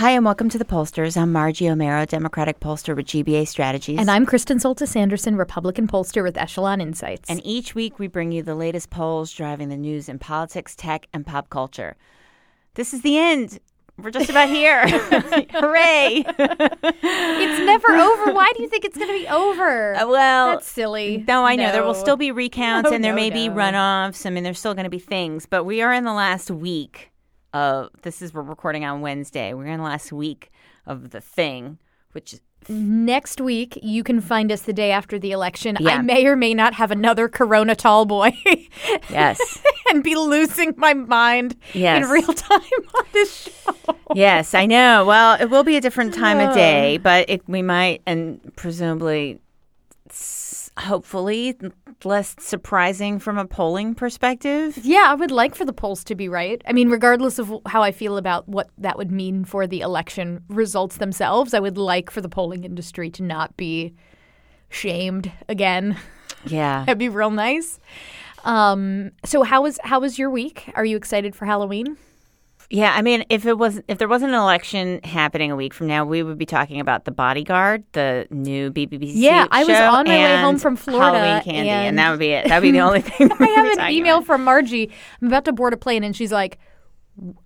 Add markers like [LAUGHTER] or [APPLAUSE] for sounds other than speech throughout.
Hi, and welcome to the Pollsters. I'm Margie Omero, Democratic pollster with GBA Strategies. And I'm Kristen Soltis Anderson, Republican pollster with Echelon Insights. And each week we bring you the latest polls driving the news in politics, tech, and pop culture. This is the end. We're just about here. [LAUGHS] Hooray! it's never over. Why do you think it's going to be over? Uh, well, that's silly. No, I know there will still be recounts No, and there no, may be runoffs. I mean, there's still going to be things, but we are in the last week of this is we're recording on Wednesday. We're in the last week of the thing, which Next week, you can find us the day after the election. Yeah. I may or may not have another Corona tall boy [LAUGHS] yes. and be losing my mind Yes. in real time on this show. yes, I know. Well, it will be a different time of day, but it, we might, and presumably, hopefully, less surprising from a polling perspective. Yeah, I would like for the polls to be right. I mean, regardless of how I feel about what that would mean for the election results themselves, I would like for the polling industry to not be shamed again. Yeah. [LAUGHS] That'd be real nice. Um, so how was how was your week? Are you excited for Halloween? Yeah, I mean, if it was if there wasn't an election happening a week from now, we would be talking about the Bodyguard, the new BBC. Yeah, I was on my way home from Florida, Halloween candy, and, and- that would be it. That would be the only [LAUGHS] thing. I have an email about. from Margie. I'm about to board a plane, and she's like,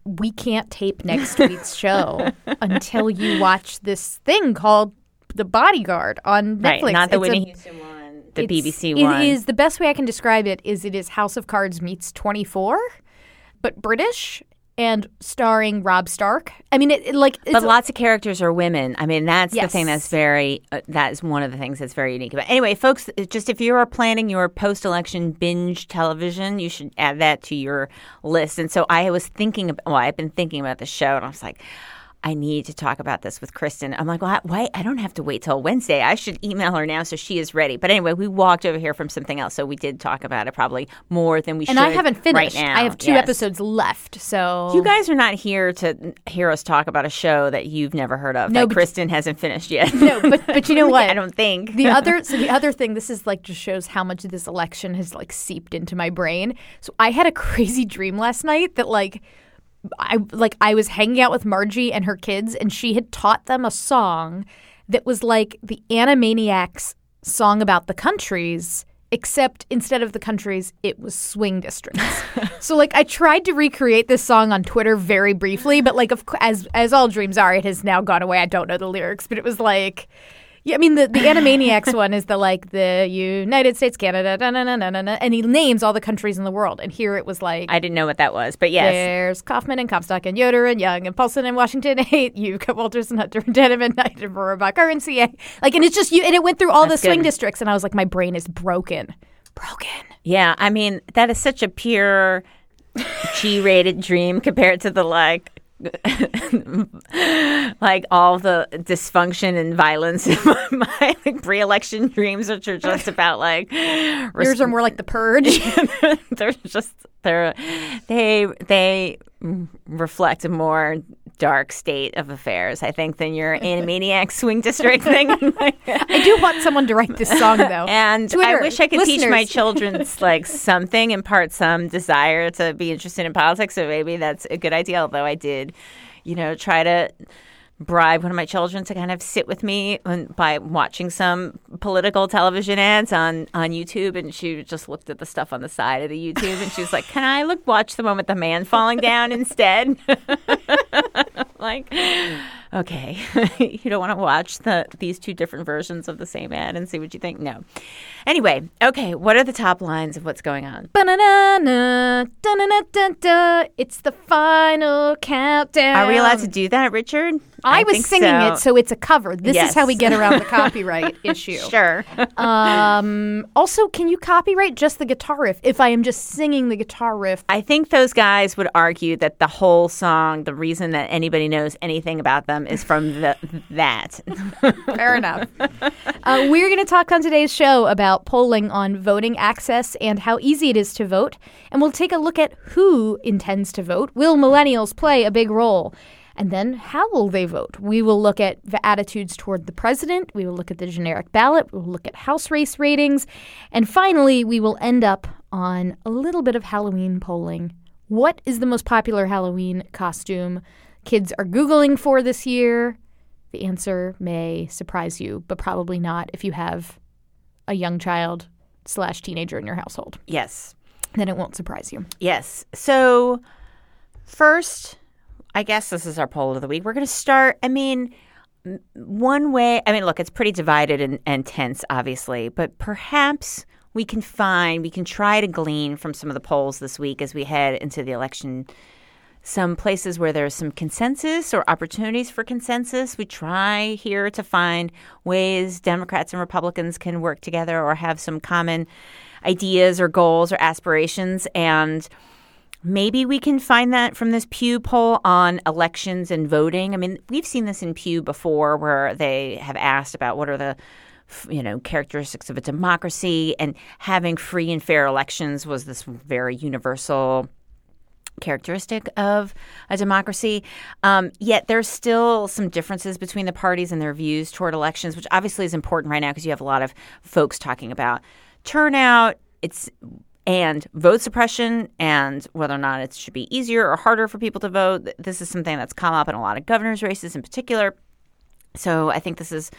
"We can't tape next week's [LAUGHS] show until you watch this thing called The Bodyguard on Netflix." right, not the It's Whitney Houston one, the it's- BBC one. It is the best way I can describe it. Is it is House of Cards meets 24, but British and starring Robb Stark. I mean, it, it like but lots of characters are women. I mean, that's the thing that's very, uh, that is one of the things that's very unique about Anyway, folks, uh, just if you are planning your post election binge television, you should add that to your list. And so I was thinking, about, well, I've been thinking about the show, and I was like, I need to talk about this with Kristen. I'm like, well, why? I don't have to wait till Wednesday. I should email her now so she is ready. But anyway, we walked over here from something else, so we did talk about it probably more than we and should. And I haven't finished. Right now. I have two Yes. episodes left. So You guys are not here to hear us talk about a show that you've never heard of. No, that Kristen hasn't finished yet. no, but but you know [LAUGHS] what? I don't think. the other [LAUGHS] so the other thing this is like just shows how much this election has like seeped into my brain so i had a [LAUGHS] crazy dream last night that like i like i was hanging out with margie and her kids and she had taught them a song that was like the animaniacs song about the countries except instead of the countries it was swing districts. [LAUGHS] So like i tried to recreate this song on twitter very briefly but like of as as all dreams are it has now gone away. I don't know the lyrics but it was like yeah, I mean the the Animaniacs [LAUGHS] one is the like the United States, Canada, da, na, na, na, na, na, and he names all the countries in the world. And here it was like I didn't know what that was, but yes. there's Coffman and Comstock and Yoder and Young and Paulsen and Washington [LAUGHS] eight. you've got Walters and Hunter and Denham and Knight and Rohrabacher and CA. Like, and it's just you, and it went through all That's the swing good. districts, and I was like, my brain is broken, broken. Yeah, I mean, that is such a pure G rated dream compared to the like [LAUGHS] like all the dysfunction and violence in [LAUGHS] my, my like, pre-election dreams, which are just about like [LAUGHS] Yours are more like the purge. they're just they're they they reflect a more dark state of affairs, I think, than your [LAUGHS] Animaniac swing district [LAUGHS] thing. I do want someone to write this song though. [LAUGHS] And Twitter, I wish I could teach my listeners. children like something, impart some desire to be interested in politics. So maybe that's a good idea. Although I did, you know, try to bribe one of my children to kind of sit with me by watching some political television ads on on YouTube, and she just looked at the stuff on the side of the YouTube, and she was like, "Can I look watch the one with the man falling down instead?" Like, [GASPS] okay, [LAUGHS] you don't want to watch the these two different versions of the same ad and see what you think. No. Anyway, okay, what are the top lines of what's going on? It's the final countdown. Are we allowed to do that, Richard? I, was singing so. it, so it's a cover. This is how we get around the [LAUGHS] copyright issue. Sure. Um, also, can you copyright just the guitar riff if I am just singing the guitar riff? I think those guys would argue that the whole song, the reason that anybody knows anything about them is from the, that. [LAUGHS] Fair enough. Uh, we're going to talk on today's show about polling on voting access and how easy it is to vote. And we'll take a look at who intends to vote. Will millennials play a big role? And then how will they vote? We will look at the attitudes toward the president. We will look at the generic ballot. We'll look at House race ratings. And finally, we will end up on a little bit of Halloween polling. What is the most popular Halloween costume kids are Googling for this year? The answer may surprise you, but probably not if you have a young child slash teenager in your household. yes. Then it won't surprise you. Yes. So, first, I guess this is our poll of the week. We're going to start. I mean, one way, I mean, look, it's pretty divided and, and tense, obviously, but perhaps we can find, we can try to glean from some of the polls this week as we head into the election some places where there's some consensus or opportunities for consensus. We try here to find ways Democrats and Republicans can work together or have some common ideas or goals or aspirations. And maybe we can find that from this Pew poll on elections and voting. I mean, we've seen this in Pew before where they have asked about what are the you know characteristics of a democracy and having free and fair elections was this very universal characteristic of a democracy. Um, yet there's still some differences between the parties and their views toward elections, which obviously is important right now because you have a lot of folks talking about turnout. It's and vote suppression and whether or not it should be easier or harder for people to vote. This is something that's come up in a lot of governors' races in particular. So I think this is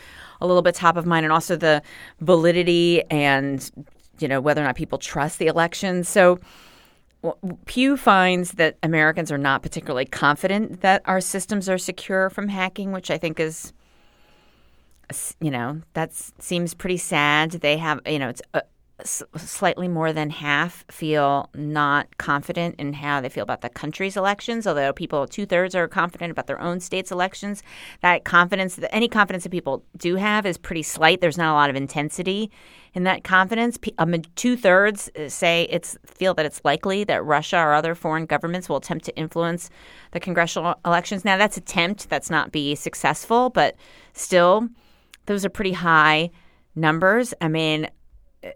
a little bit top of mind, and also the validity and you know whether or not people trust the elections. So Pew finds that Americans are not particularly confident that our systems are secure from hacking, which I think is, you know, that seems pretty sad. They have, you know, it's uh, s- slightly more than half feel not confident in how they feel about the country's elections, although people, two thirds are confident about their own state's elections. That confidence, any confidence that people do have is pretty slight. There's not a lot of intensity in that confidence. Um, two thirds say it's feel that it's likely that Russia or other foreign governments will attempt to influence the congressional elections. Now, that's attempt. That's not be successful, but still, those are pretty high numbers. I mean,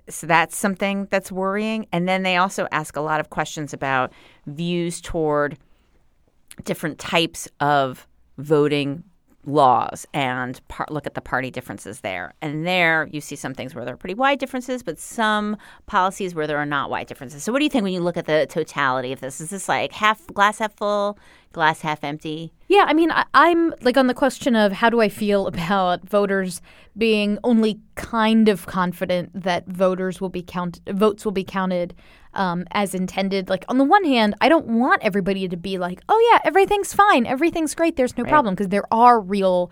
so that's something that's worrying. And then they also ask a lot of questions about views toward different types of voting laws and par- look at the party differences there. And there you see some things where there are pretty wide differences, but some policies where there are not wide differences. So what do you think when you look at the totality of this? Is this like half glass half full, glass half empty? Yeah, I mean, I, I'm like on the question of how do I feel [LAUGHS] about voters being only kind of confident that voters will be count votes will be counted um, as intended. Like on the one hand, I don't want everybody to be like, oh yeah, everything's fine, everything's great, there's no problem, because there are real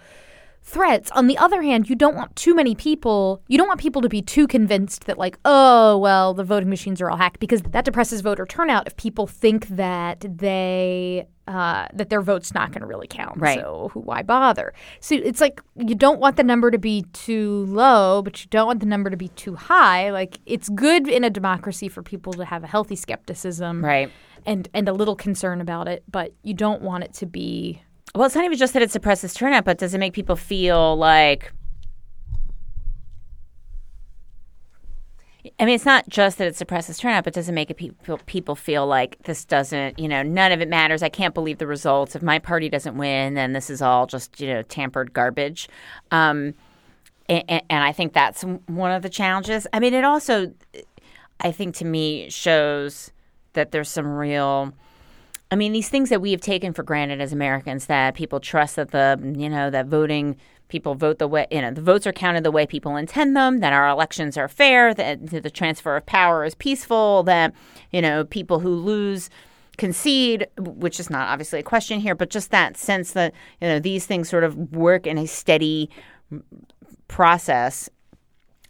threats. On the other hand, you don't want too many people, you don't want people to be too convinced that, like, oh, well, the voting machines are all hacked because that depresses voter turnout if people think that they, uh, that their vote's not going to really count. Right. So who, why bother? So it's like you don't want the number to be too low, but you don't want the number to be too high. Like, it's good in a democracy for people to have a healthy skepticism. Right. And, and a little concern about it, but you don't want it to be Well, it's not even just that it suppresses turnout, but does it make people feel like? I mean, it's not just that it suppresses turnout, but does it make people people feel like this doesn't, you know, none of it matters? I can't believe the results. If my party doesn't win, then this is all just, you know, tampered garbage. Um, and, and I think that's one of the challenges. I mean, it also, I think, to me, shows that there's some real. I mean, these things that we have taken for granted as Americans that people trust that the, you know, that voting people vote the way, you know, the votes are counted the way people intend them, that our elections are fair, that the transfer of power is peaceful, that, you know, people who lose concede, which is not obviously a question here, but just that sense that, you know, these things sort of work in a steady process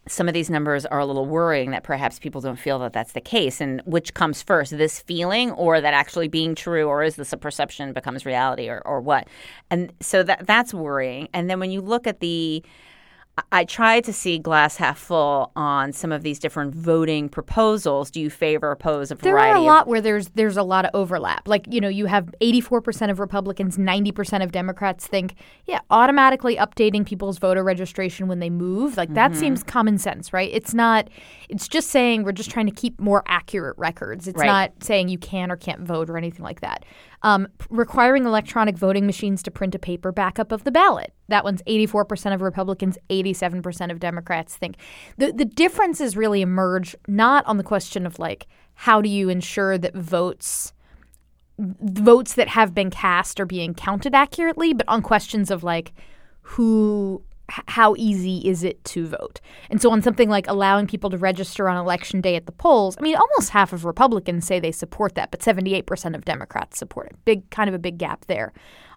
some of these numbers are a little worrying that perhaps people don't feel that that's the case. And which comes first, this feeling or that actually being true, or is this a perception becomes reality, or, or what? And so that that's worrying. And then when you look at the I try to see glass half full on some of these different voting proposals. Do you favor oppose a There are a of- lot where there's there's a lot of overlap. Like you know, you have 84% of Republicans, 90% of Democrats think, yeah, automatically updating people's voter registration when they move, like that Mm-hmm. seems common sense, right? It's not. It's just saying we're just trying to keep more accurate records. It's Right. not saying you can or can't vote or anything like that. Um, requiring electronic voting machines to print a paper backup of the ballot. That one's 84% of Republicans, 87% of Democrats think. The the differences really emerge not on the question of like how do you ensure that votes votes that have been cast are being counted accurately, but on questions of like who how easy is it to vote? And so on something like allowing people to register on election day at the polls, I mean almost half of Republicans say they support that, but 78% of Democrats support it. Big kind of a big gap there.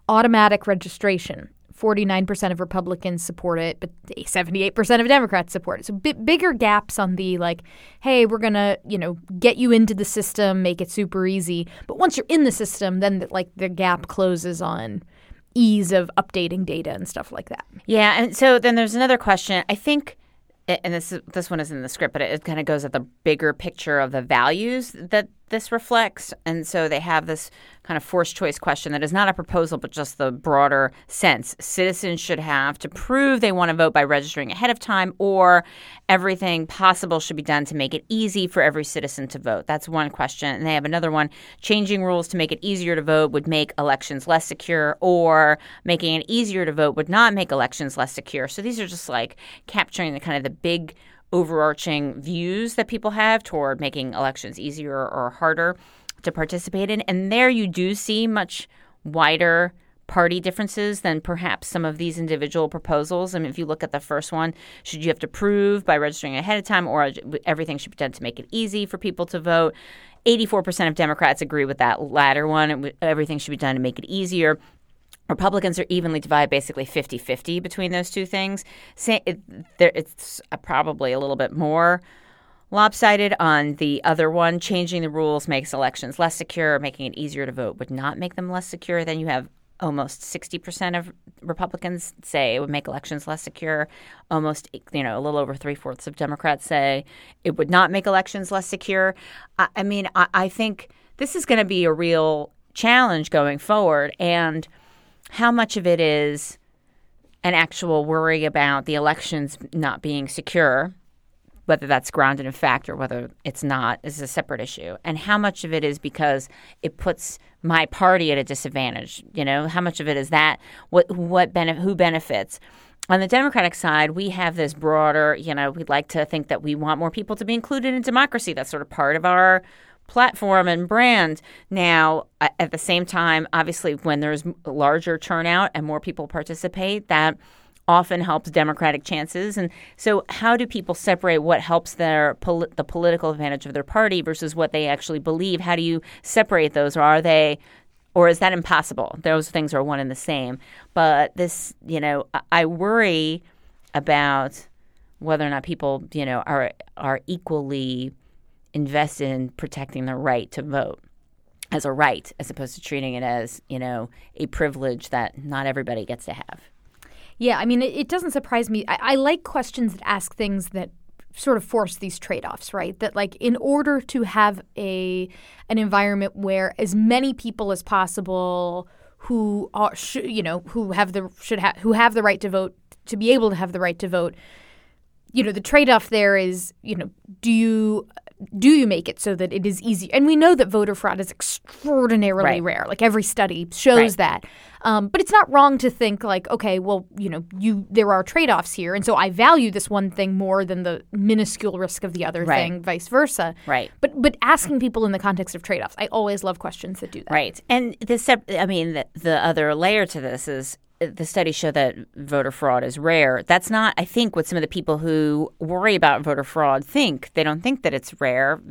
Automatic registration. 49% of Republicans support it, but 78% of Democrats support it. So bi- bigger gaps on the like, hey, we're going to, you know, get you into the system, make it super easy. But once you're in the system, then the, like the gap closes on ease of updating data and stuff like that. Yeah, and so then there's another question. I think, and this is, this one is in the script, but it, it kind of goes at the bigger picture of the values that this reflects. And so they have this kind of forced choice question that is not a proposal, but just the broader sense. Citizens should have to prove they want to vote by registering ahead of time, or everything possible should be done to make it easy for every citizen to vote. That's one question. And they have another one changing rules to make it easier to vote would make elections less secure, or making it easier to vote would not make elections less secure. So these are just like capturing the kind of the big overarching views that people have toward making elections easier or harder to participate in. And there you do see much wider party differences than perhaps some of these individual proposals. I mean, if you look at the first one, should you have to prove by registering ahead of time or everything should be done to make it easy for people to vote? 84% of Democrats agree with that latter one. Everything should be done to make it easier. Republicans are evenly divided, basically 50 50 between those two things. It's probably a little bit more lopsided on the other one. Changing the rules makes elections less secure, making it easier to vote would not make them less secure. Then you have almost 60% of Republicans say it would make elections less secure. Almost, you know, a little over three fourths of Democrats say it would not make elections less secure. I, I mean, I, I think this is going to be a real challenge going forward. And how much of it is an actual worry about the elections not being secure, whether that's grounded in fact or whether it's not, is a separate issue. And how much of it is because it puts my party at a disadvantage? You know, how much of it is that? What what benefit? Who benefits? On the Democratic side, we have this broader. You know, we'd like to think that we want more people to be included in democracy. That's sort of part of our platform and brand. Now, at the same time, obviously, when there's larger turnout and more people participate, that often helps democratic chances. And so, how do people separate what helps their pol- the political advantage of their party versus what they actually believe? How do you separate those, or are they? Or is that impossible? Those things are one and the same. But this, you know, I worry about whether or not people, you know, are are equally invested in protecting the right to vote as a right as opposed to treating it as, you know, a privilege that not everybody gets to have. Yeah, I mean, it, it doesn't surprise me. I, I like questions that ask things that sort of force these trade-offs, right? That like in order to have a an environment where as many people as possible who are sh- you know who have the should have who have the right to vote to be able to have the right to vote you know the trade-off there is you know do you do you make it so that it is easy and we know that voter fraud is extraordinarily Right. rare like every study shows Right. that um, but it's not wrong to think like okay well you know you there are trade-offs here and so i value this one thing more than the minuscule risk of the other Right. thing vice versa Right. but but asking people in the context of trade-offs i always love questions that do that Right. And the sep- I mean the, the other layer to this is the studies show that voter fraud is rare. That's not I think what some of the people who worry about voter fraud think. They don't think that it's rare.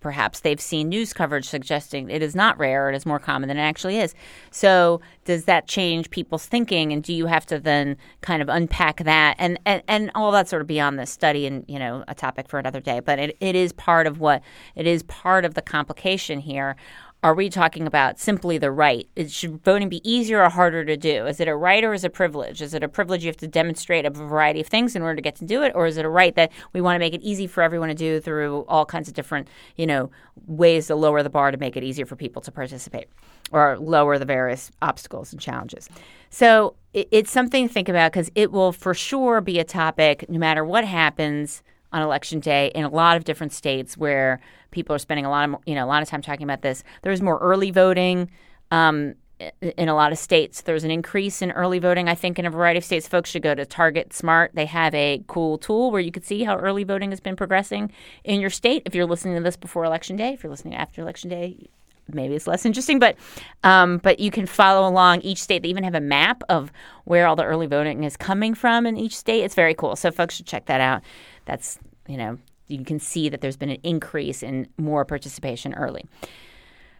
perhaps they've seen news coverage suggesting it is not rare, it is more common than it actually is. So, does that change people's thinking? And do you have to then kind of unpack that? And, and, and all that sort of beyond this study and, you know, a topic for another day. But it, it is part of what, it is part of the complication here are we talking about simply the right? Is, should voting be easier or harder to do? Is it a right or is it a privilege? Is it a privilege you have to demonstrate a variety of things in order to get to do it, or is it a right that we want to make it easy for everyone to do through all kinds of different, you know, ways to lower the bar to make it easier for people to participate or lower the various obstacles and challenges? So it, it's something to think about because it will for sure be a topic no matter what happens on election day in a lot of different states where people are spending a lot of you know a lot of time talking about this. There's more early voting. Um, in a lot of states, there's an increase in early voting. I think in a variety of states, folks should go to TargetSmart. They have a cool tool where you can see how early voting has been progressing in your state. If you're listening to this before Election Day, if you're listening after Election Day, maybe it's less interesting, but um, but you can follow along each state. They even have a map of where all the early voting is coming from in each state. It's very cool. So folks should check that out. That's you know you can see that there's been an increase in more participation early.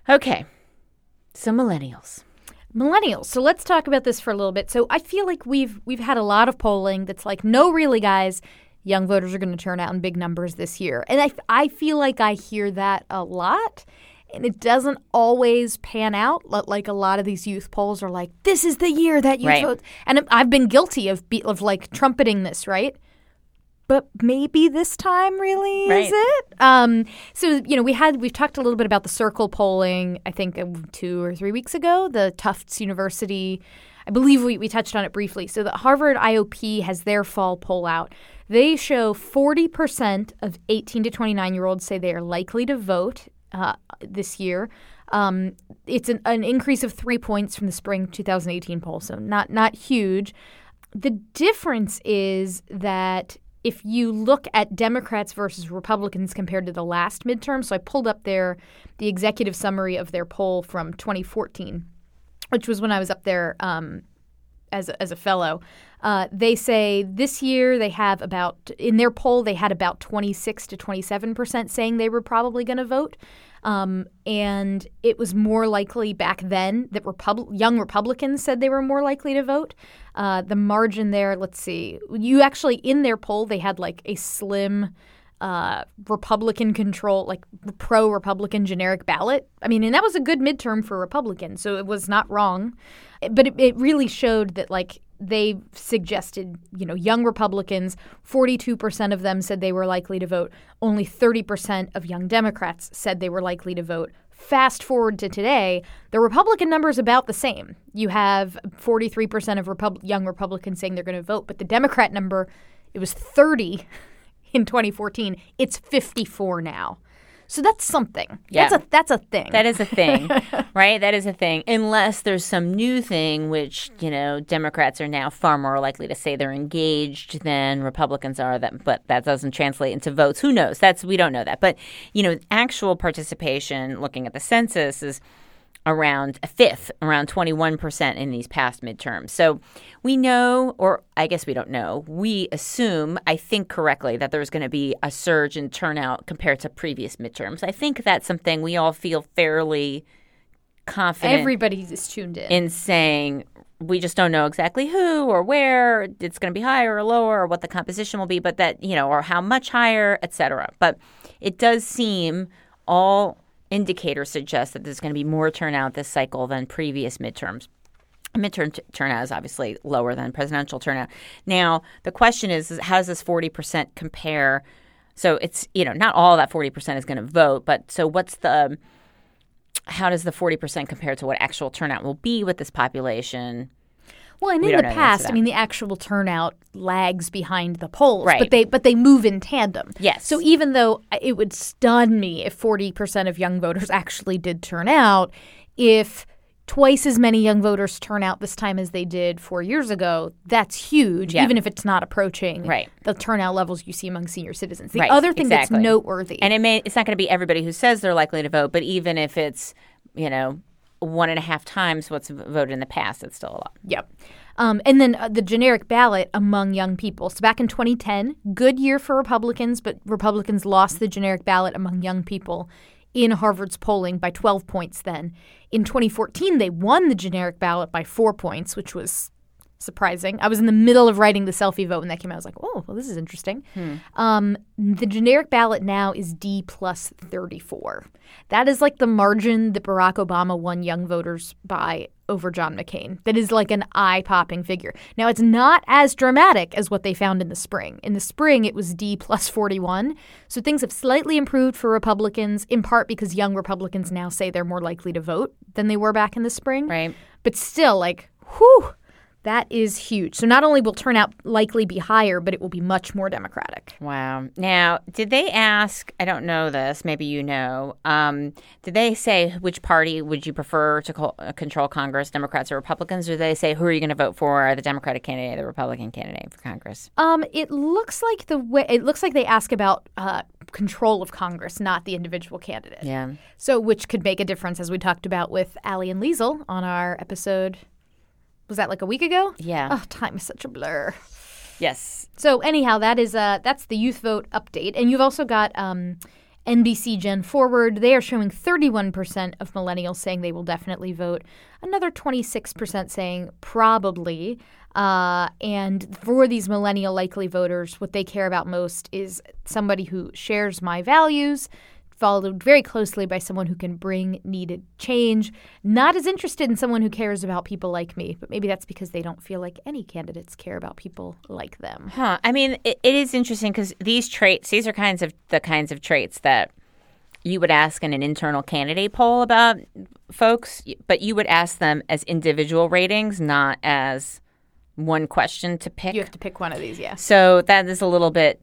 Okay, so millennials. Millennials. So let's talk about this for a little bit. So I feel like we've we've had a lot of polling that's like, no, really, guys, young voters are going to turn out in big numbers this year, and I I feel like I hear that a lot. And it doesn't always pan out. Like a lot of these youth polls are like, "This is the year that you Right. vote," and I've been guilty of be, of like trumpeting this, right? But maybe this time really Right. is it? Um, so you know, we had we've talked a little bit about the CIRCLE polling. I think uh, two or three weeks ago, the Tufts University. I believe we, we touched on it briefly. So the Harvard IOP has their fall poll out. They show 40% of 18 to 29 year olds say they are likely to vote uh, this year. Um, it's an, an increase of three points from the spring 2018 poll, so not not huge. The difference is that if you look at Democrats versus Republicans compared to the last midterm, so I pulled up their the executive summary of their poll from 2014, which was when I was up there um, as a, as a fellow. Uh, they say this year they have about in their poll they had about 26 to 27 percent saying they were probably going to vote. Um, and it was more likely back then that young Republicans said they were more likely to vote. Uh, the margin there, let's see, you actually in their poll they had like a slim uh, Republican control, like pro Republican generic ballot. I mean, and that was a good midterm for Republicans, so it was not wrong. But it, it really showed that, like, they suggested, you know, young Republicans, 42% of them said they were likely to vote. Only 30% of young Democrats said they were likely to vote. Fast forward to today, the Republican number is about the same. You have 43% of Repub- young Republicans saying they're going to vote, but the Democrat number, it was 30 [LAUGHS] in 2014. It's 54 now. So that's something. Yeah. That's a that's a thing. That is a thing, [LAUGHS] right? That is a thing. Unless there's some new thing, which you know, Democrats are now far more likely to say they're engaged than Republicans are. That, but that doesn't translate into votes. Who knows? That's we don't know that. But you know, actual participation, looking at the census, is around a fifth, around 21% in these past midterms. So we know, or I guess we don't know, we assume, I think correctly, that there's going to be a surge in turnout compared to previous midterms. I think that's something we all feel fairly confident Everybody is tuned in. in saying we just don't know exactly who or where it's going to be higher or lower or what the composition will be but that you know or how much higher et cetera but it does seem all indicators suggest that there's going to be more turnout this cycle than previous midterms. Midterm t- turnout is obviously lower than presidential turnout. Now the question is, is how does this 40% compare? So it's you know not all that 40% is going to vote but so what's the how does the 40% compare to what actual turnout will be with this population? Well, and We in the past, I mean, the actual turnout lags behind the polls, Right. but they but they move in tandem. Yes. So even though it would stun me if forty percent of young voters [LAUGHS] actually did turn out, if twice as many young voters turn out this time as they did four years ago, that's huge. Yeah. Even if it's not approaching Right. the turnout levels you see among senior citizens. The Right, other thing exactly. that's noteworthy, And it may it's not going to be everybody who says they're likely to vote, but even if it's, you know, one and a half times what's voted in the past, it's still a lot. Yep. Um, and then uh, the generic ballot among young people. So back in 2010, good year for Republicans, but Republicans lost the generic ballot among young people in Harvard's polling by 12 points then. In 2014, they won the generic ballot by four points, which was surprising. I was in the middle of writing the selfie vote when that came out. I was like, oh, well, this is interesting. Um, the generic ballot now is D plus 34. That is like the margin that Barack Obama won young voters by over John McCain. That is like an eye popping figure. Now, it's not as dramatic as what they found in the spring. In the spring, it was D plus 41. So things have slightly improved for Republicans, in part because young Republicans now say they're more likely to vote than they were back in the spring. Right. But still, like, whew, that is huge. So not only will turnout likely be higher, but it will be much more democratic. Wow. Now, did they ask? I don't know this. Maybe you know. Um, did they say which party would you prefer to co- uh, control Congress, Democrats or Republicans? Or did they say who are you going to vote for, the Democratic candidate, or the Republican candidate for Congress? Um, it looks like the way it looks like they ask about uh, control of Congress, not the individual candidate. Yeah. So, which could make a difference, as we talked about with Ali and Liesel on our episode. Was that like a week ago? Yeah. Oh, time is such a blur. Yes. So anyhow, that is uh that's the youth vote update, and you've also got um, NBC GenForward. They are showing 31% of millennials saying they will definitely vote, another 26% saying probably. Uh, and for these millennial likely voters, what they care about most is somebody who shares my values, followed very closely by someone who can bring needed change. Not as interested in someone who cares about people like me, but maybe that's because they don't feel like any candidates care about people like them. Huh. I mean, it, it is interesting because these traits, these are kinds of the kinds of traits that you would ask in an internal candidate poll about folks, but you would ask them as individual ratings, not as one question to pick. You have to pick one of these, yeah. So that is a little bit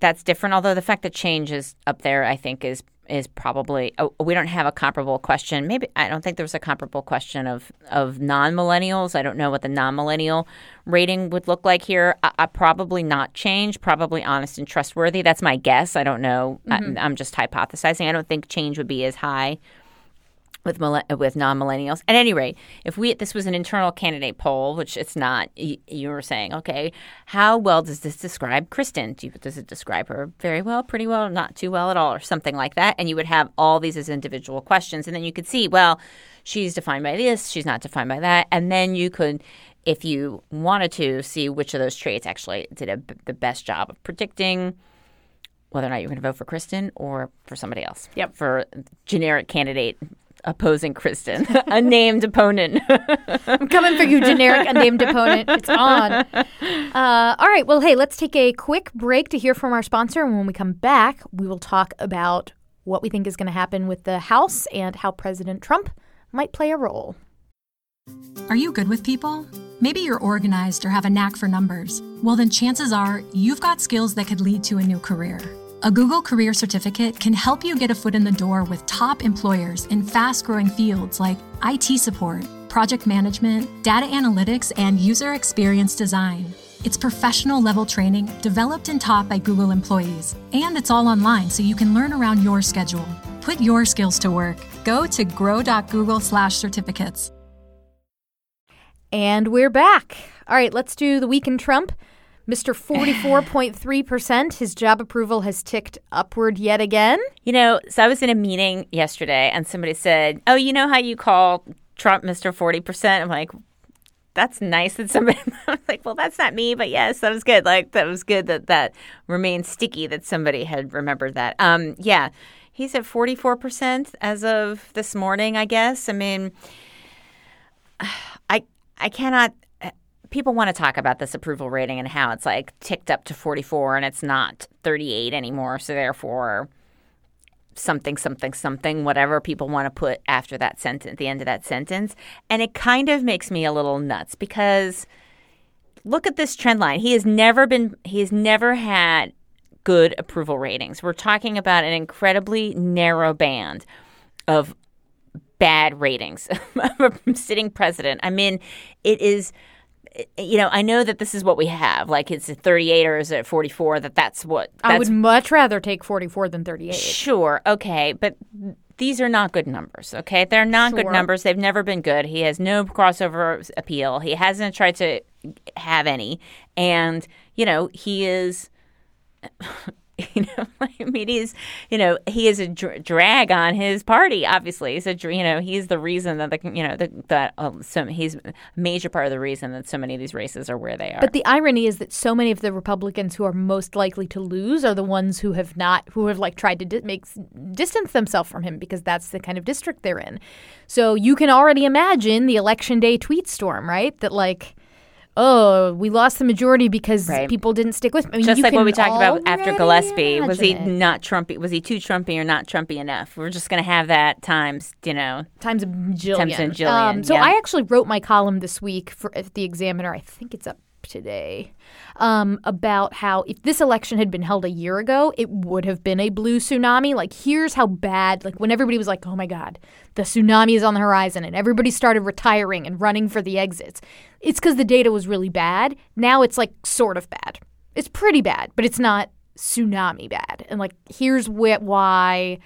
that's different. Although the fact that change is up there, I think is is probably oh, we don't have a comparable question. Maybe I don't think there was a comparable question of of non millennials. I don't know what the non millennial rating would look like here. I, I probably not change. Probably honest and trustworthy. That's my guess. I don't know. I, mm-hmm. I'm just hypothesizing. I don't think change would be as high with with non millennials. At any rate, if we this was an internal candidate poll, which it's not, you, you were saying, okay, how well does this describe Kristen? Do you, does it describe her very well, pretty well, not too well at all, or something like that? And you would have all these as individual questions, and then you could see, well, she's defined by this, she's not defined by that, and then you could. If you wanted to see which of those traits actually did a, the best job of predicting whether or not you're going to vote for Kristen or for somebody else. Yep. For generic candidate opposing Kristen, [LAUGHS] a named opponent. I'm coming for you, generic unnamed opponent. It's on. Uh, all right. Well, hey, let's take a quick break to hear from our sponsor. And when we come back, we will talk about what we think is going to happen with the House and how President Trump might play a role. Are you good with people? Maybe you're organized or have a knack for numbers. Well, then chances are you've got skills that could lead to a new career. A Google Career Certificate can help you get a foot in the door with top employers in fast growing fields like IT support, project management, data analytics, and user experience design. It's professional level training developed and taught by Google employees, and it's all online so you can learn around your schedule. Put your skills to work. Go to grow.google/certificates. And we're back. All right, let's do the week in Trump. Mr. 44.3%, his job approval has ticked upward yet again. you know, so I was in a meeting yesterday and somebody said, Oh, you know how you call Trump Mr. 40%? I'm like, that's nice that somebody [LAUGHS] I was like, well, that's not me, but yes, that was good. Like that was good that that remained sticky that somebody had remembered that. Um, yeah, he's at forty four percent as of this morning. I guess. I mean, [SIGHS] I I cannot. People want to talk about this approval rating and how it's like ticked up to forty four and it's not thirty eight anymore. So therefore, something, something, something, whatever people want to put after that sentence, the end of that sentence. And it kind of makes me a little nuts because look at this trend line. He has never been, he has never had good approval ratings. We're talking about an incredibly narrow band of bad ratings [LAUGHS] of sitting president. I mean, it is you know, I know that this is what we have. Like it's at 38 or is it 44 that that's what that's I would much rather take 44 than 38. Sure, okay, but these are not good numbers. Okay, they're not good numbers. They've never been good. He has no crossover appeal. He hasn't tried to have any, and you know he is. [LAUGHS] You know, [LAUGHS] I mean, he's, you know, he is a dr- drag on his party. Obviously, he's a, you know, he's the reason that the, you know, the, that um, so he's a major part of the reason that so many of these races are where they are. But the irony is that so many of the Republicans who are most likely to lose are the ones who have not, who have like tried to di- make distance themselves from him because that's the kind of district they're in. So you can already imagine the election day tweet storm, right? That like, oh, we lost the majority because Right. people didn't stick with. I mean, Just like what we talked about after Gillespie, was he it. not Trumpy? Was he too Trumpy or not Trumpy enough? We're just going to have that times, you know. times a jillion. Times a jillion, Um, so yeah. I actually wrote my column this week for the Examiner. I think it's up today um, about how if this election had been held a year ago, it would have been a blue tsunami. Like here's how bad. Like when everybody was like, "Oh my God, the tsunami is on the horizon," and everybody started retiring and running for the exits. It's because the data was really bad. Now it's like sort of bad. It's pretty bad, but it's not tsunami bad. And like here's wh- why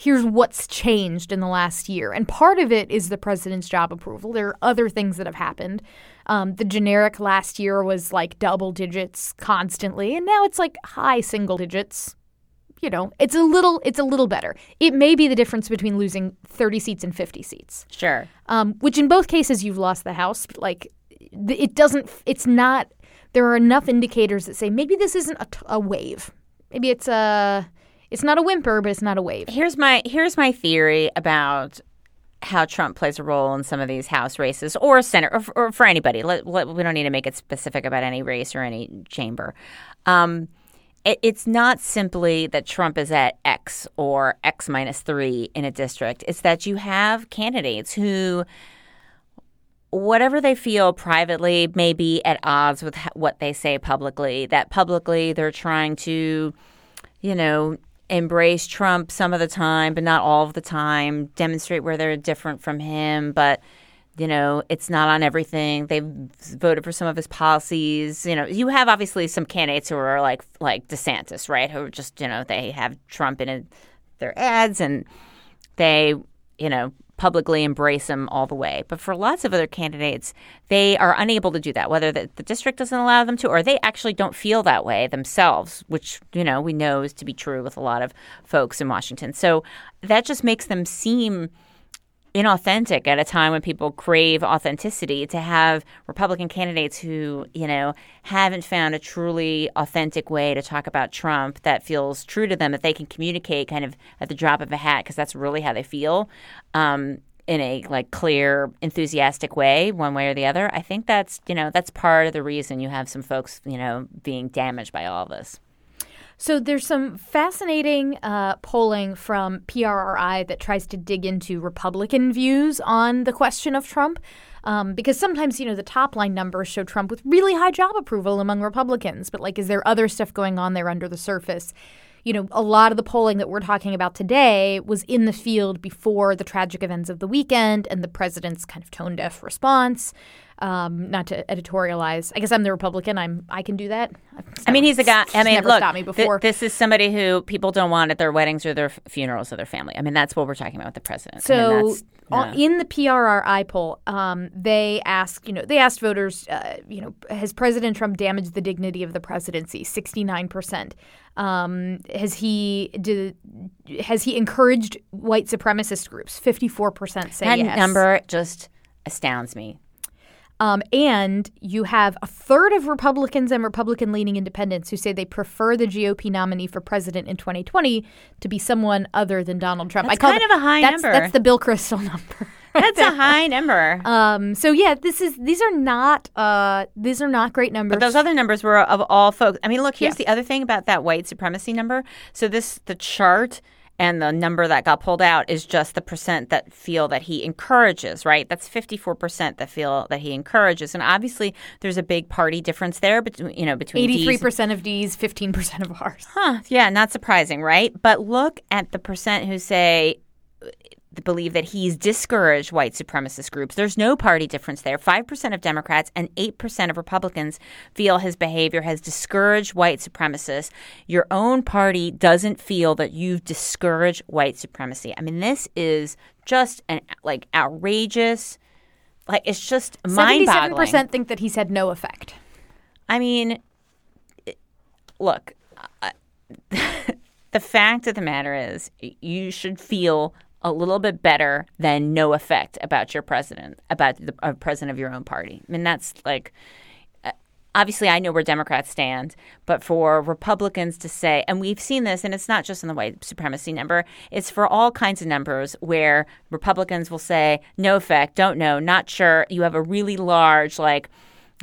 here's what's changed in the last year. And part of it is the president's job approval. There are other things that have happened. Um, the generic last year was like double digits constantly, and now it's like high single digits. You know, it's a little it's a little better. It may be the difference between losing 30 seats and 50 seats. Sure. Um, which in both cases you've lost the House. but, Like, it doesn't. It's not. There are enough indicators that say maybe this isn't a, t- a wave. Maybe it's a. It's not a whimper, but it's not a wave. Here's my here's my theory about how Trump plays a role in some of these House races or Senate or, or for anybody. Let, let, we don't need to make it specific about any race or any chamber. Um, it, it's not simply that Trump is at X or X minus three in a district. It's that you have candidates who whatever they feel privately may be at odds with what they say publicly. That publicly they're trying to, you know, embrace Trump some of the time, but not all of the time, demonstrate where they're different from him, but. You know, it's not on everything. They've voted for some of his policies. You know, you have obviously some candidates who are like like DeSantis, right? Who just you know they have Trump in their ads and they, you know, publicly embrace him all the way. But for lots of other candidates, they are unable to do that, whether the, the district doesn't allow them to or they actually don't feel that way themselves, which, you know, we know is to be true with a lot of folks in Washington. So that just makes them seem inauthentic at a time when people crave authenticity to have Republican candidates who, you know, haven't found a truly authentic way to talk about Trump that feels true to them, that they can communicate kind of at the drop of a hat, because that's really how they feel. Um, in a like clear enthusiastic way one way or the other i think that's you know that's part of the reason you have some folks you know being damaged by all this So there's some fascinating uh, polling from PRRI that tries to dig into Republican views on the question of Trump. Um, because sometimes, you know, the top line numbers show Trump with really high job approval among Republicans. But, like, is there other stuff going on there under the surface? You know, a lot of the polling that we're talking about today was in the field before the tragic events of the weekend and the president's kind of tone deaf response. Um, not to editorialize. I guess I'm the Republican. I'm I can do that. I mean, he's a guy. I mean, never look, me before. this is somebody who people don't want at their weddings or their f- funerals or their family. I mean, that's what we're talking about with the president. So yeah. in the PRRI poll, um, they asked, you know, they asked voters, uh, you know, has President Trump damaged the dignity of the presidency? Sixty nine percent. Um, has he did, has he encouraged white supremacist groups? Fifty four percent say that yes. number just astounds me. Um, and you have a third of Republicans and Republican leaning independents who say they prefer the GOP nominee for president in 2020 to be someone other than Donald Trump. That's I call kind of a high that's, number. That's the Bill Kristol number. [LAUGHS] That's a [LAUGHS] high number. Um, so yeah, this is these are not uh, these are not great numbers. But those other numbers were of all folks. I mean, look, here's Yeah. the other thing about that white supremacy number. So this the chart and the number that got pulled out is just the percent that feel that he encourages, right? That's 54% that feel that he encourages. And obviously there's a big party difference there between, you know, between Eighty three D's- percent of D's, fifteen percent of ours. Huh, yeah, not surprising, right? But look at the percent who say believe that he's discouraged white supremacist groups. There's no party difference there. 5% of Democrats and 8% of Republicans feel his behavior has discouraged white supremacists. Your own party doesn't feel that you've discouraged white supremacy. I mean, this is just an like outrageous like it's just mind-boggling. 77% think that he's had no effect. I mean, it- look, [LAUGHS] the fact of the matter is, you should feel a little bit better than no effect about your president, about the uh, president of your own party. I mean, that's like. uh, Obviously, I know where Democrats stand, but for Republicans to say, and we've seen this, and it's not just in the white supremacy number, it's for all kinds of numbers where Republicans will say, no effect, don't know, not sure. You have a really large, like,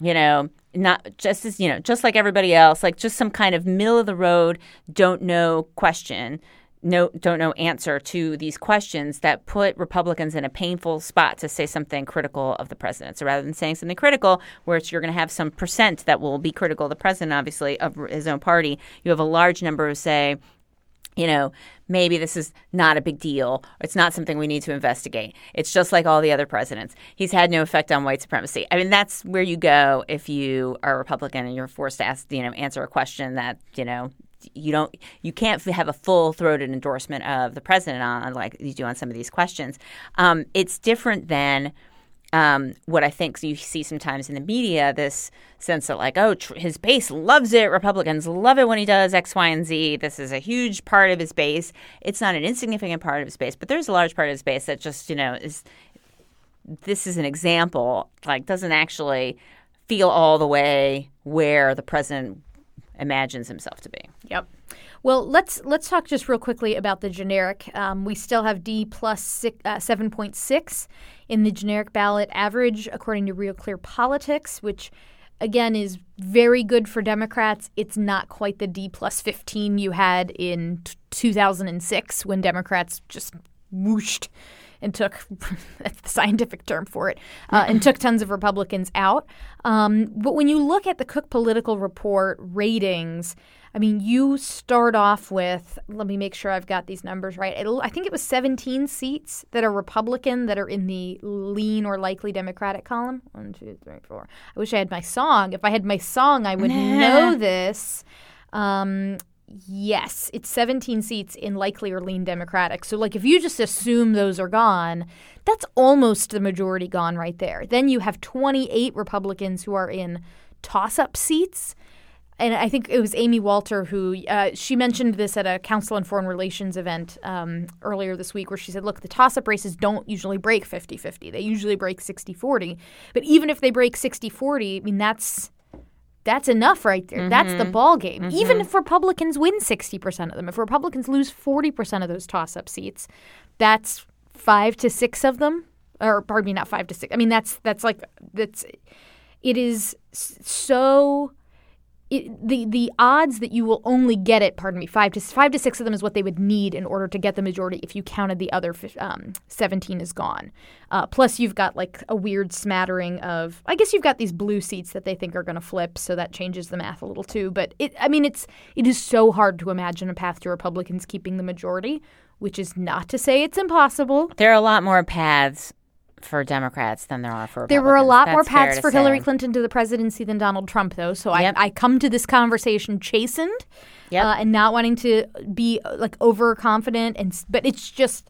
you know, not just as you know, just like everybody else, like just some kind of middle of the road, don't know question, no, don't know answer to these questions that put Republicans in a painful spot to say something critical of the president. So rather than saying something critical, where you're going to have some percent that will be critical of the president, obviously of his own party, you have a large number who say, you know, maybe this is not a big deal. It's not something we need to investigate. It's just like all the other presidents. He's had no effect on white supremacy. I mean, that's where you go if you are a Republican and you're forced to ask, you know, answer a question that, you know, you don't, you can't have a full throated endorsement of the president on, like you do on some of these questions. Um, it's different than um, what I think you see sometimes in the media this sense that, like, oh, tr- his base loves it. Republicans love it when he does X, Y, and Z. This is a huge part of his base. It's not an insignificant part of his base, but there's a large part of his base that just, you know, is this is an example, like, doesn't actually feel all the way where the president imagines himself to be. Yep. Well, let's let's talk just real quickly about the generic. Um, we still have D plus six, uh, seven point six in the generic ballot average, according to Real Clear Politics, which again is very good for Democrats. It's not quite the D plus fifteen you had in t- 2006 when Democrats just whooshed and took [LAUGHS] that's the scientific term for it uh, and took tons of republicans out. Um, but when you look at the cook political report ratings i mean you start off with let me make sure i've got these numbers right. It'll, i think it was 17 seats that are republican that are in the lean or likely democratic column. One two three four. I wish i had my song. If i had my song i would [LAUGHS] know this. Um, Yes, it's 17 seats in likely or lean Democratic. So, like, if you just assume those are gone, that's almost the majority gone right there. Then you have 28 Republicans who are in toss up seats. And I think it was Amy Walter who uh, she mentioned this at a Council on Foreign Relations event um, earlier this week, where she said, Look, the toss up races don't usually break 50 50. They usually break 60 40. But even if they break 60 40, I mean, that's that's enough right there. That's the mm-hmm. ball game. Even mm-hmm. if Republicans win 60% of them, if Republicans lose 40% of those toss up seats, that's 5 to 6 of them or pardon me, not 5 to 6. I mean that's that's like that's it is so it, the the odds that you will only get it, pardon me, five to five to six of them is what they would need in order to get the majority. If you counted the other um, seventeen is gone. Uh, plus, you've got like a weird smattering of. I guess you've got these blue seats that they think are going to flip, so that changes the math a little too. But it, I mean, it's it is so hard to imagine a path to Republicans keeping the majority, which is not to say it's impossible. There are a lot more paths for Democrats than there are for Republicans. There were a lot more That's fair paths for Hillary say. Clinton to the presidency than Donald Trump, though. So Yep. I, I come to this conversation chastened Yep. uh, and not wanting to be like overconfident. And but it's just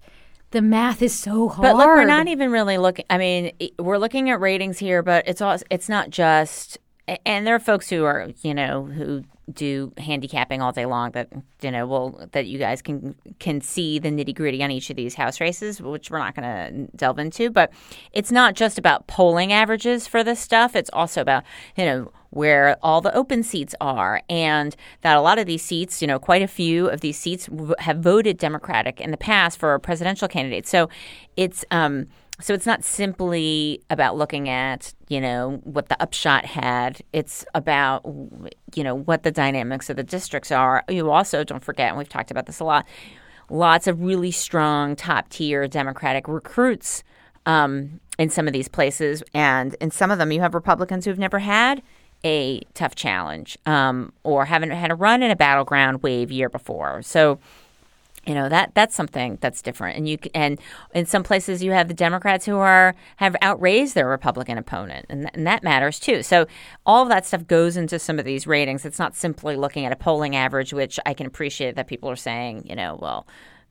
the math is so hard. But look, we're not even really looking. I mean, we're looking at ratings here, but it's all. It's not just. And there are folks who are, you know, who do handicapping all day long. That you know, will that you guys can can see the nitty gritty on each of these house races, which we're not going to delve into. But it's not just about polling averages for this stuff. It's also about you know where all the open seats are, and that a lot of these seats, you know, quite a few of these seats have voted Democratic in the past for a presidential candidate. So it's um, so it's not simply about looking at you know what the upshot had. It's about you know what the dynamics of the districts are. You also don't forget, and we've talked about this a lot. Lots of really strong top tier Democratic recruits um, in some of these places, and in some of them, you have Republicans who've never had a tough challenge um, or haven't had a run in a battleground wave year before. So you know that that's something that's different. And you and in some places you have the democrats who are have outraised their republican opponent and, and that matters too. So all of that stuff goes into some of these ratings. It's not simply looking at a polling average which i can appreciate that people are saying you know well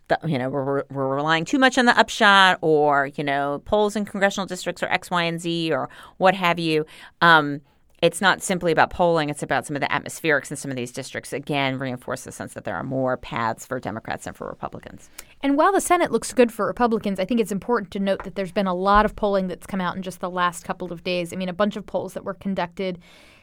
the, you know we're, we're relying too much on the upshot or you know polls in congressional districts are x y and z or what have you. Um, it's not simply about polling, it's about some of the atmospherics in some of these districts. Again, reinforce the sense that there are more paths for Democrats and for Republicans. And while the Senate looks good for Republicans, I think it's important to note that there's been a lot of polling that's come out in just the last couple of days. I mean, a bunch of polls that were conducted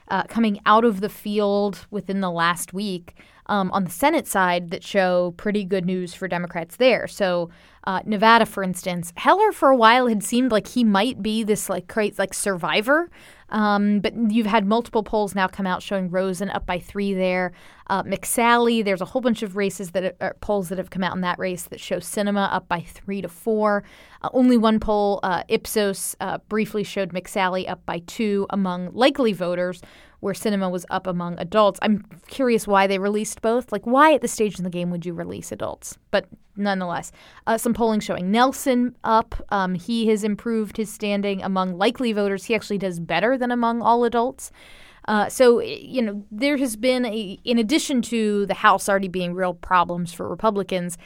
uh, coming out of the field within the last week um, on the Senate side that show pretty good news for Democrats there. So, uh, Nevada, for instance, Heller for a while had seemed like he might be this like crazy like survivor um, but you've had multiple polls now come out showing Rosen up by three there. Uh, McSally, there's a whole bunch of races that are, polls that have come out in that race that show Sinema up by three to four. Uh, only one poll, uh, Ipsos, uh, briefly showed McSally up by two among likely voters, where Sinema was up among adults. I'm curious why they released both. Like, why at this stage in the game would you release adults? But nonetheless, uh, some polling showing Nelson up. Um, he has improved his standing among likely voters. He actually does better than among all adults. Uh, so, you know, there has been a, in addition to the House already being real problems for Republicans,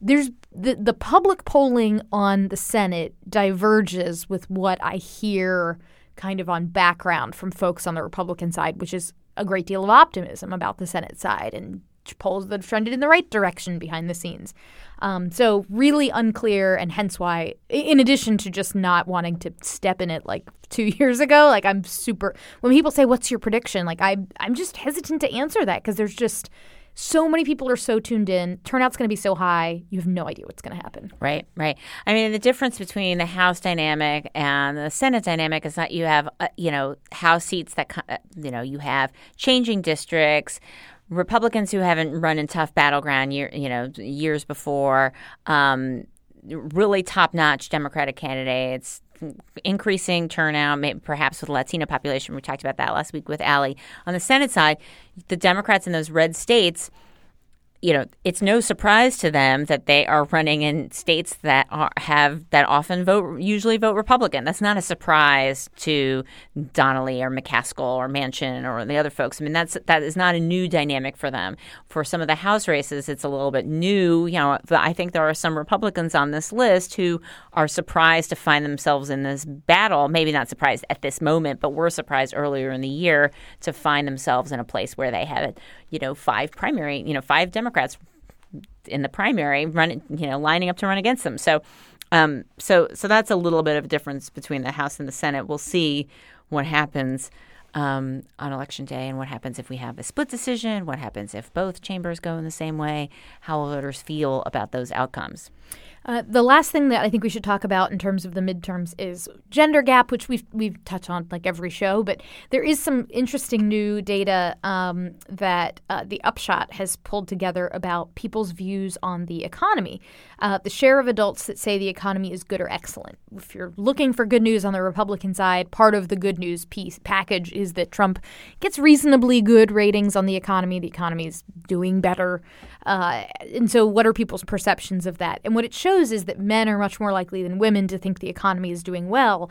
there's the, the public polling on the Senate diverges with what I hear kind of on background from folks on the Republican side, which is a great deal of optimism about the Senate side and polls that have trended in the right direction behind the scenes. Um, so really unclear, and hence why, in addition to just not wanting to step in it like two [LAUGHS] years ago, like I'm super. When people say, "What's your prediction?" Like I, I'm just hesitant to answer that because there's just so many people are so tuned in. Turnout's going to be so high, you have no idea what's going to happen. Right, right. I mean, the difference between the House dynamic and the Senate dynamic is that you have, uh, you know, House seats that, uh, you know, you have changing districts. Republicans who haven't run in tough battleground year, you know, years before, um, really top-notch Democratic candidates, increasing turnout, perhaps with the Latino population. We talked about that last week with Ali. On the Senate side, the Democrats in those red states – you know, it's no surprise to them that they are running in states that are, have that often vote usually vote Republican. That's not a surprise to Donnelly or McCaskill or Manchin or the other folks. I mean, that's that is not a new dynamic for them. For some of the House races, it's a little bit new. You know, I think there are some Republicans on this list who are surprised to find themselves in this battle. Maybe not surprised at this moment, but were surprised earlier in the year to find themselves in a place where they had, you know, five primary, you know, five Democrats Democrats in the primary running, you know, lining up to run against them. So, um, so, so that's a little bit of a difference between the House and the Senate. We'll see what happens um, on election day and what happens if we have a split decision. What happens if both chambers go in the same way? How will voters feel about those outcomes? Uh, the last thing that I think we should talk about in terms of the midterms is gender gap, which we've we've touched on like every show. But there is some interesting new data um, that uh, the Upshot has pulled together about people's views on the economy. Uh, the share of adults that say the economy is good or excellent. If you're looking for good news on the Republican side, part of the good news piece package is that Trump gets reasonably good ratings on the economy. The economy is doing better, uh, and so what are people's perceptions of that? And what it shows is that men are much more likely than women to think the economy is doing well.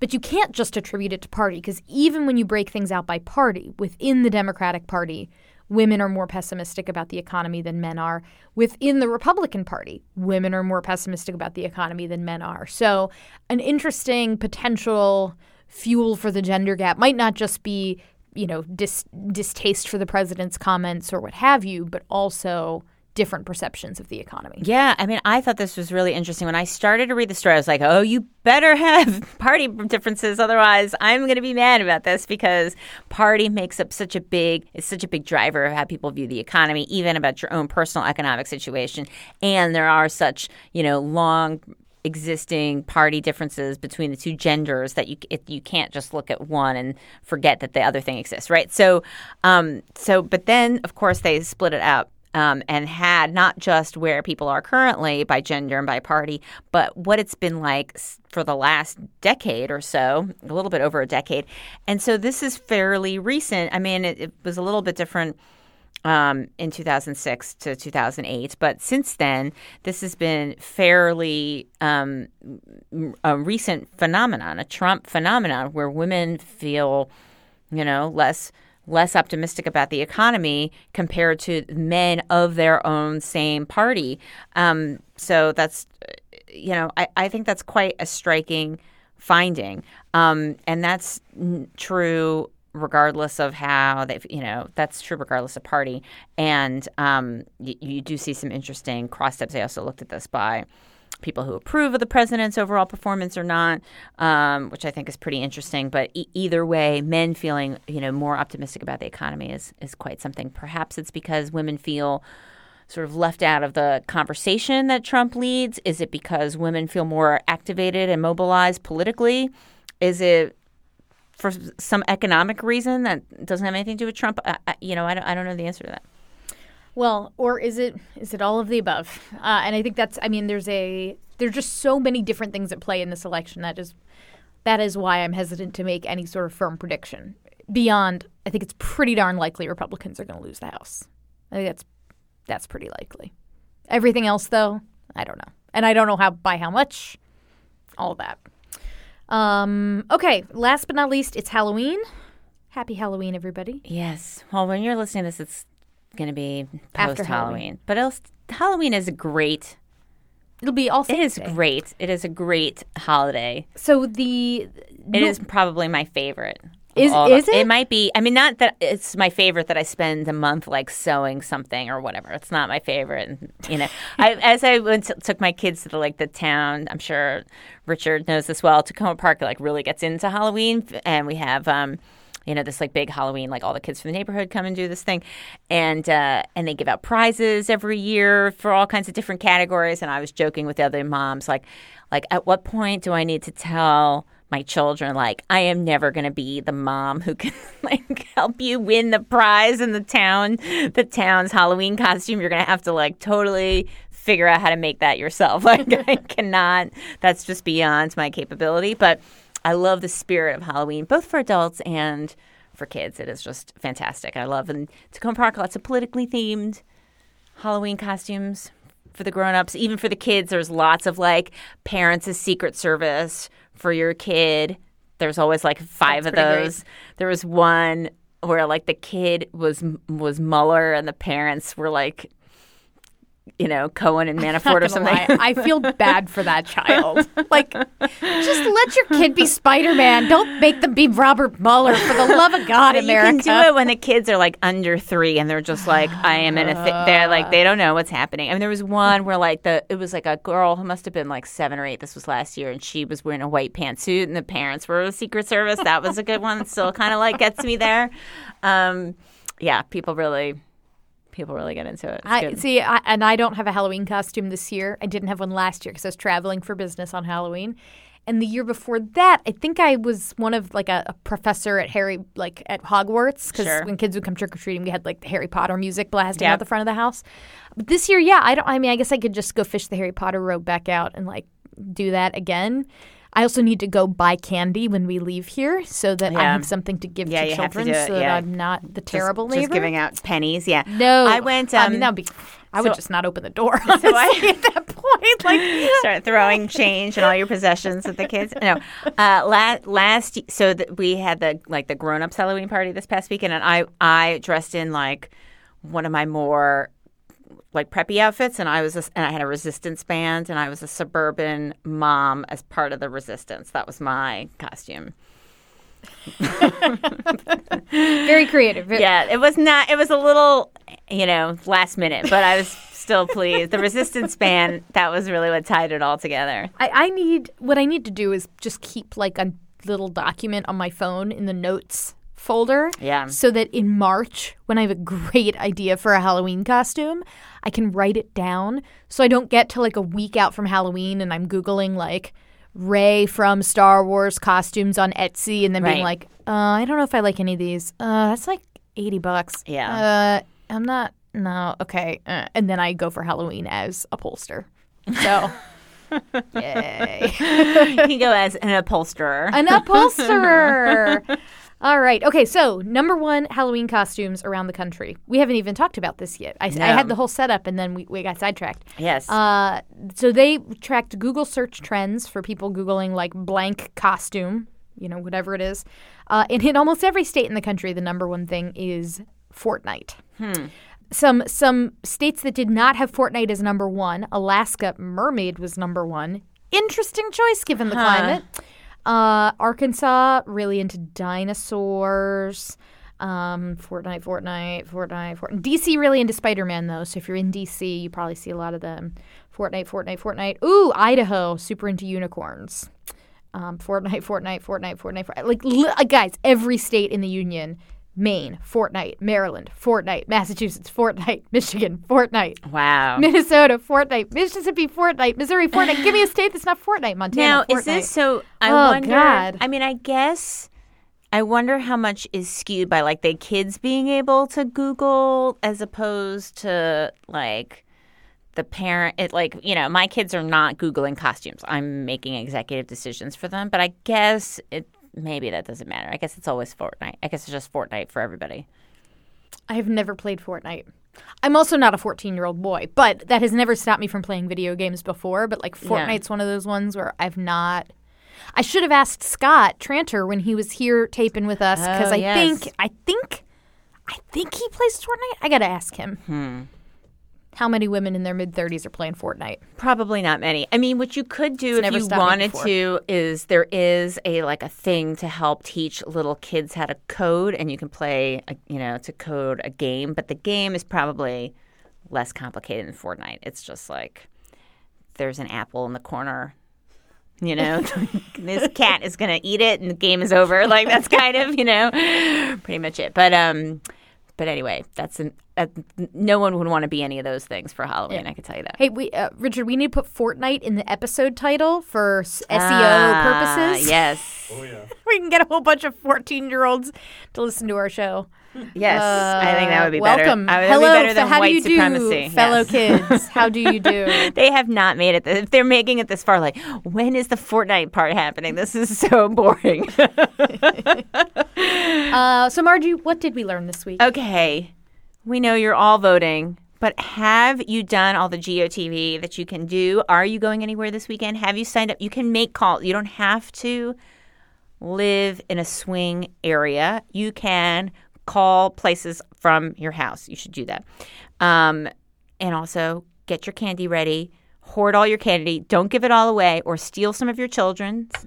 But you can't just attribute it to party because even when you break things out by party, within the Democratic Party, women are more pessimistic about the economy than men are. Within the Republican Party, women are more pessimistic about the economy than men are. So, an interesting potential fuel for the gender gap might not just be, you know, dis- distaste for the president's comments or what have you, but also different perceptions of the economy. Yeah, I mean, I thought this was really interesting. When I started to read the story, I was like, oh, you better have [LAUGHS] party differences. Otherwise, I'm going to be mad about this because party makes up such a big, it's such a big driver of how people view the economy, even about your own personal economic situation. And there are such, you know, long existing party differences between the two genders that you it, you can't just look at one and forget that the other thing exists, right? So, um, so but then of course they split it up. um, and had not just where people are currently by gender and by party, but what it's been like for the last decade or so, a little bit over a decade. And so this is fairly recent. I mean, it, it was a little bit different um, in 2006 to 2008. But since then, this has been fairly um, a recent phenomenon, a Trump phenomenon, where women feel, you know, less less optimistic about the economy compared to men of their own same party. Um, so that's, you know, I, I think that's quite a striking finding, um, and that's n- true regardless of how they you know that's true regardless of party and um, y- you do see some interesting cross steps i also looked at this by people who approve of the president's overall performance or not um, which i think is pretty interesting but e- either way men feeling you know more optimistic about the economy is is quite something perhaps it's because women feel sort of left out of the conversation that Trump leads? Is it because women feel more activated and mobilized politically? Is it for some economic reason that doesn't have anything to do with Trump? I, I, you know, I don't, I don't know the answer to that. Well, or is it is it all of the above? Uh, and I think that's I mean there's a there's just so many different things at play in this election that is that is why I'm hesitant to make any sort of firm prediction. Beyond, I think it's pretty darn likely Republicans are going to lose the House. I think that's that's pretty likely. Everything else, though, I don't know, and I don't know how by how much. All that. Um, okay, last but not least, it's Halloween. Happy Halloween, everybody. Yes. Well, when you're listening to this, it's going to be After post Halloween. Halloween. But it'll, Halloween is a great. It'll be all It is Day. great. It is a great holiday. So the It is probably my favorite. Is- all is it? It might be. I mean, not that it's my favorite that I spend a month like sewing something or whatever. It's not my favorite. And, You know, [LAUGHS] I, as I went to, took my kids to the like the town. I'm sure Richard knows this well. Takoma Park like really gets into Halloween, and we have. um you know this like big Halloween, like all the kids from the neighborhood come and do this thing, and uh, and they give out prizes every year for all kinds of different categories. And I was joking with the other moms, like, like at what point do I need to tell my children like I am never going to be the mom who can [LAUGHS] like help you win the prize in the town, the town's Halloween costume. You're going to have to like totally figure out how to make that yourself. [LAUGHS] Like I [LAUGHS] cannot. That's just beyond my capability, but I love the spirit of Halloween, both for adults and for kids. It is just fantastic. I love in Takoma Park lots of politically themed Halloween costumes for the grown-ups. Even for the kids, there's lots of like parents as Secret Service for your kid. There's always like five That's of pretty great. those. There was one where like the kid was was Mueller and the parents were like you know, Cohen and Manafort or something. lie, I feel bad for that [LAUGHS] child. Like, just let your kid be Spider Man. Don't make them be Robert Mueller. For the love of God, But America. You can do it when the kids are like under three and they're just like, I am in a. Th-. They're like, they don't know what's happening. I mean, there was one where like the it was like a girl who must have been like seven or eight. This was last year, and she was wearing a white pantsuit, and the parents were the Secret Service. That was a good one. It Still, kind of like gets me there. Um, yeah, people really, people really get into it. It's I good. see, I, and I don't have a Halloween costume this year. I didn't have one last year because I was traveling for business on Halloween. And the year before that, I think I was one of like a, a professor at Harry, like at Hogwarts, because Sure. when kids would come trick or treating, we had like the Harry Potter music blasting Yep. out the front of the house. But this year, yeah, I don't. I mean, I guess I could just go fish the Harry Potter robe back out and like do that again. I also need to go buy candy when we leave here so that I have something to give Yeah, to to children it, so that. I'm not the terrible just, neighbor. just giving out pennies. Yeah. No, I went. Um, I mean, that'd be. I would just not open the door. [LAUGHS] [LAUGHS] So I- at that point, [LAUGHS] like start throwing change and all your possessions at the kids. No, uh, last last so that we had the like the grown ups Halloween party this past weekend, and I I dressed in like one of my more like preppy outfits, and I was a, and I had a resistance band, and I was a suburban mom as part of the resistance. That was my costume. very creative. Yeah, it was not. It was a little, you know, last minute, but I was still pleased. The resistance band that was really what tied it all together. I, I need what I need to do is just keep like a little document on my phone in the notes folder. Yeah. So that in March, when I have a great idea for a Halloween costume, I can write it down. So I don't get to like a week out from Halloween and I'm googling like Rey from Star Wars costumes on Etsy and then being like, uh, I don't know if I like any of these. Uh, that's like eighty bucks. Yeah. Uh, I'm not. No. Okay. Uh, and then I go for Halloween as a pollster. So. [LAUGHS] Yay. you can go as an upholsterer. An upholsterer. [LAUGHS] All right. Okay. So number one Halloween costumes around the country. We haven't even talked about this yet. I, I had the whole setup and then we, we got sidetracked. Yes. Uh, so they tracked Google search trends for people Googling like blank costume, you know, whatever it is. Uh, and in almost every state in the country, the number one thing is Fortnite. Hmm. Some some states that did not have Fortnite as number one, Alaska Mermaid was number one. Interesting choice given the climate. Uh, Arkansas really into dinosaurs. Um, Fortnite, Fortnite, Fortnite, Fortnite. DC really into Spider Man though. So if you're in DC, you probably see a lot of them. Fortnite, Fortnite, Fortnite. Ooh, Idaho, super into unicorns. Um, Fortnite, [LAUGHS] Fortnite, Fortnite, Fortnite, Fortnite. Like li- guys, every state in the union. Maine, Fortnite, Maryland, Fortnite, Massachusetts, Fortnite, [LAUGHS] Michigan, Fortnite, wow. Minnesota, Fortnite, Mississippi, Fortnite, Missouri, Fortnite. Give me a [SIGHS] state that's not Fortnite. Montana, Now, Fortnite. is this so? I Oh, wonder. God. I mean, I guess. I wonder how much is skewed by like the kids being able to Google as opposed to like the parent. It like you know, my kids are not googling costumes. I'm making executive decisions for them, but I guess it maybe that doesn't matter. I guess it's always Fortnite. I guess it's just Fortnite for everybody. I have never played Fortnite. I'm also not a 14 year old boy, but that has never stopped me from playing video games before. But like Fortnite's one of those ones where I've not. I should have asked Scott Tranter when he was here taping with us because Oh, I yes. think I think I think he plays Fortnite. I gotta ask him. Hmm. How many women in their mid 30s are playing Fortnite? Probably not many. I mean, what you could do if you wanted to is there is a like a thing to help teach little kids how to code, and you can play, a, you know, to code a game. But the game is probably less complicated than Fortnite. It's just like there's an apple in the corner. You know, [LAUGHS] [LAUGHS] this cat is gonna eat it, and the game is over. Like that's kind of you know, pretty much it. But um, but anyway, that's an, that, no one would want to be any of those things for Halloween. I can tell you that. Hey, we uh, Richard, we need to put Fortnite in the episode title for SEO Ah, purposes. Yes. Oh yeah. [LAUGHS] we can get a whole bunch of 14 year olds to listen to our show. Yes. I think that would be Uh, better. welcome. I Hello, that be better than how white do you supremacy. do, fellow Yes. kids? [LAUGHS] How do you do? [LAUGHS] They have not made it. If they're making it this far, like when is the Fortnite part happening? This is so boring. uh, so, Margie, what did we learn this week? okay, we know you're all voting, but have you done all the GOTV that you can do? Are you going anywhere this weekend? Have you signed up? You can make calls. You don't have to live in a swing area. You can call places from your house. You should do that. Um, and also get your candy ready. Hoard all your candy. Don't give it all away or steal some of your children's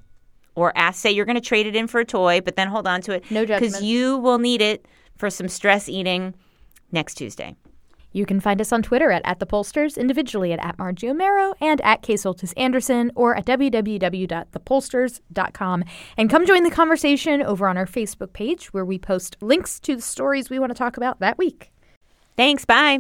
or ask, say you're going to trade it in for a toy, but then hold on to it. No judgment. Because you will need it for some stress eating next Tuesday. You can find us on Twitter at, at the pollsters, individually at, at Margie Omero and at K Soltis Anderson, or at www.thepollsters.com. And come join the conversation over on our Facebook page where we post links to the stories we want to talk about that week. Thanks. Bye.